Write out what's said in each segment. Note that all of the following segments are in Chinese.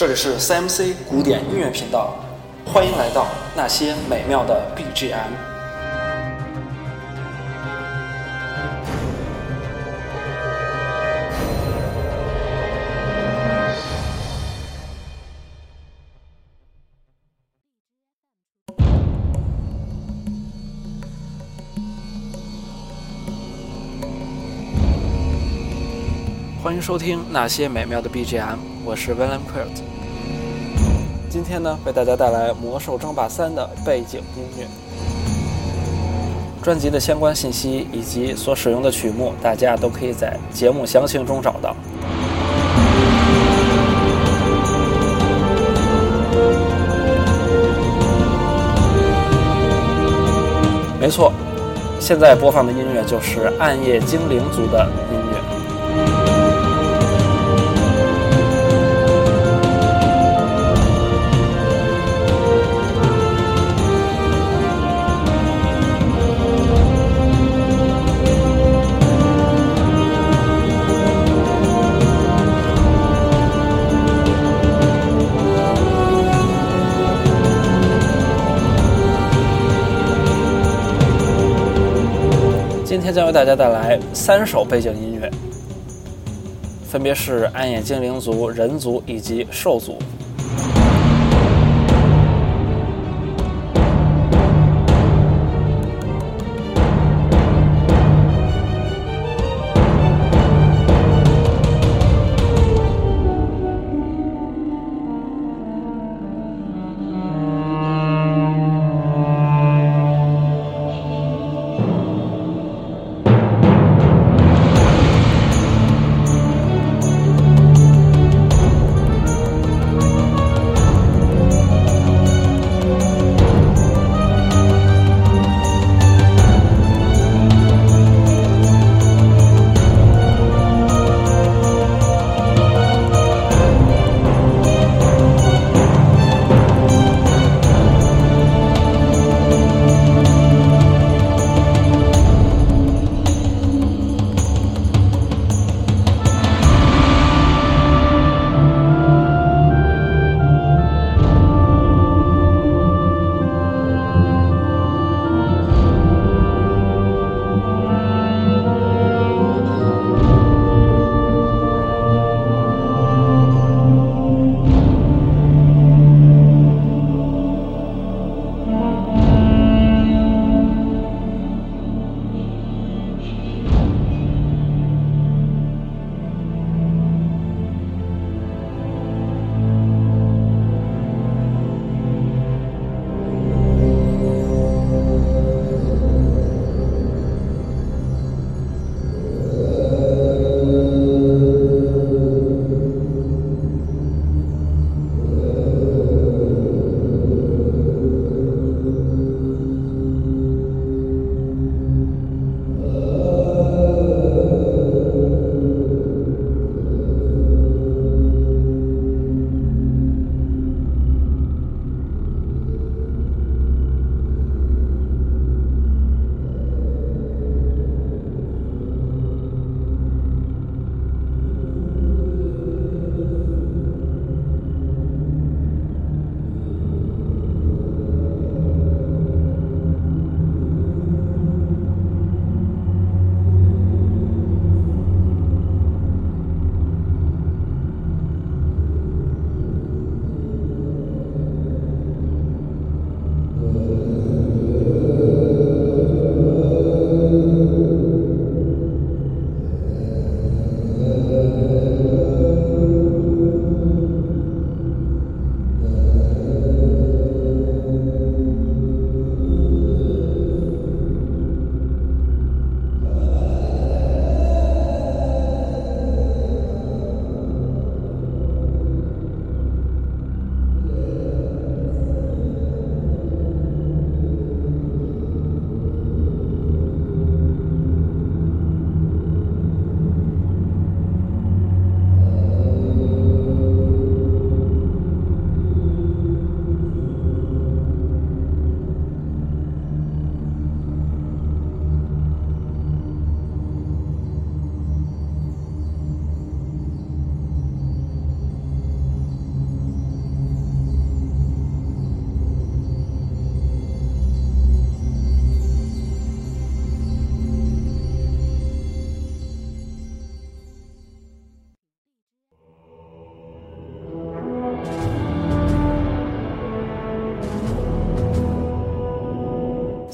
这里是 CMC 古典音乐频道，欢迎来到那些美妙的 BGM。欢迎收听那些美妙的 BGM，我是 William Quilt。今天呢，为大家带来《魔兽争霸三》的背景音乐。专辑的相关信息以及所使用的曲目，大家都可以在节目详情中找到。没错，现在播放的音乐就是暗夜精灵族的音天将为大家带来三首背景音乐，分别是暗夜精灵族、人族以及兽族。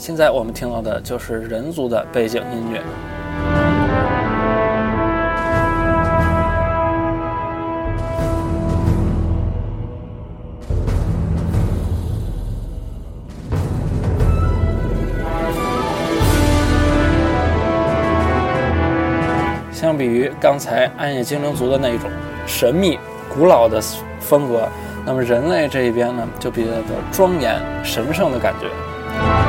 现在我们听到的就是人族的背景音乐。相比于刚才暗夜精灵族的那一种神秘、古老的风格，那么人类这一边呢，就比较的庄严、神圣的感觉。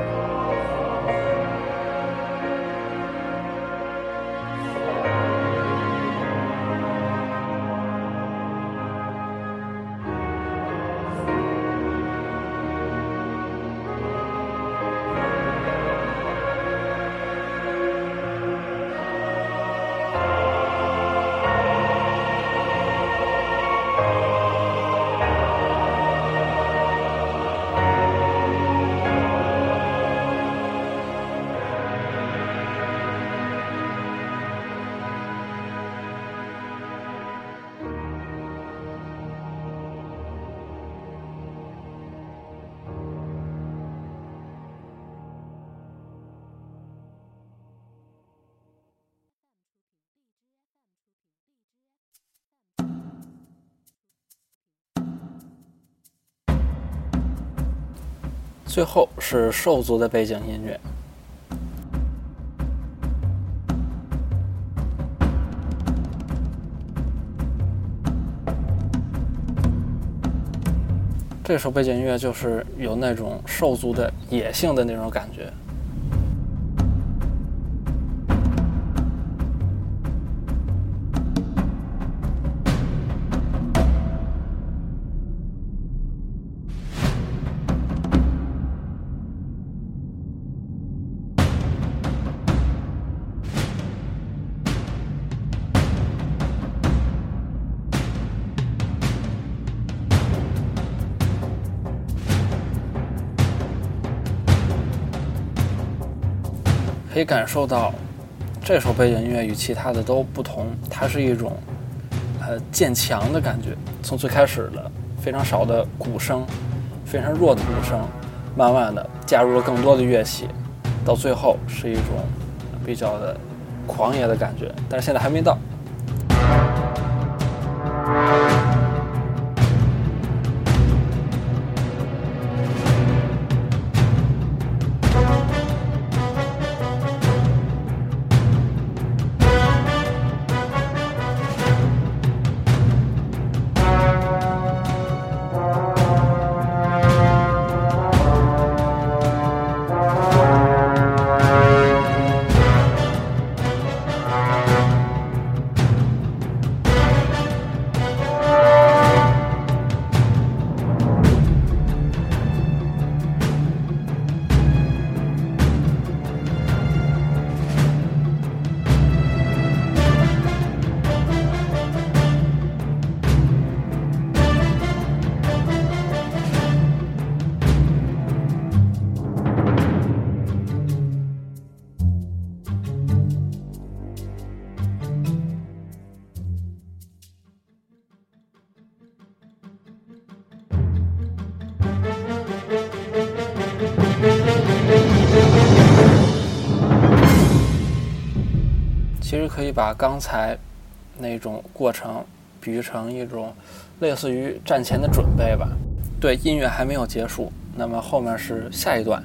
Amen. 最后是兽族的背景音乐。这首背景音乐就是有那种兽族的野性的那种感觉。可以感受到，这首背景音乐与其他的都不同，它是一种呃渐强的感觉。从最开始的非常少的鼓声，非常弱的鼓声，慢慢的加入了更多的乐器，到最后是一种比较的狂野的感觉。但是现在还没到。其实可以把刚才那种过程比喻成一种类似于战前的准备吧。对，音乐还没有结束，那么后面是下一段，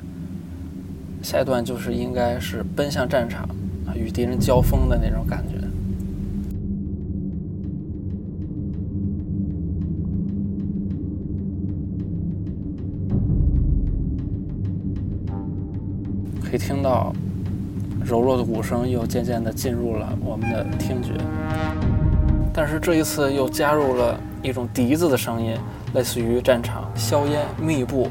下一段就是应该是奔向战场，与敌人交锋的那种感觉。可以听到。柔弱的鼓声又渐渐地进入了我们的听觉，但是这一次又加入了一种笛子的声音，类似于战场硝烟密布。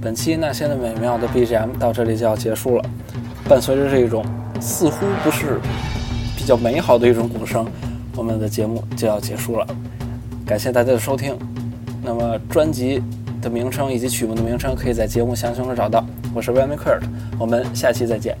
本期那些的美妙的 BGM 到这里就要结束了，伴随着这种似乎不是比较美好的一种鼓声，我们的节目就要结束了。感谢大家的收听，那么专辑。的名称以及曲目的名称，可以在节目详情中找到。我是 Remy Kurt，我们下期再见。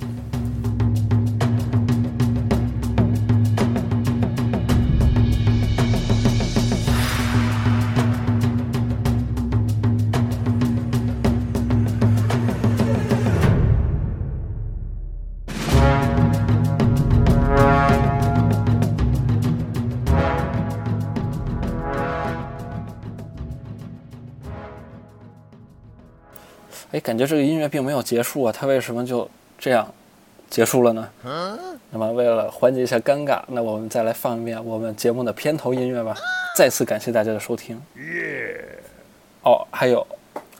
感觉这个音乐并没有结束啊，它为什么就这样结束了呢？那么为了缓解一下尴尬，那我们再来放一遍我们节目的片头音乐吧。再次感谢大家的收听。哦，还有，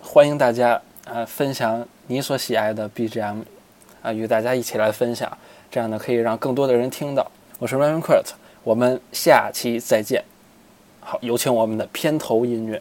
欢迎大家啊分享你所喜爱的 BGM 啊，与大家一起来分享，这样呢可以让更多的人听到。我是 Ryan Kurt，我们下期再见。好，有请我们的片头音乐。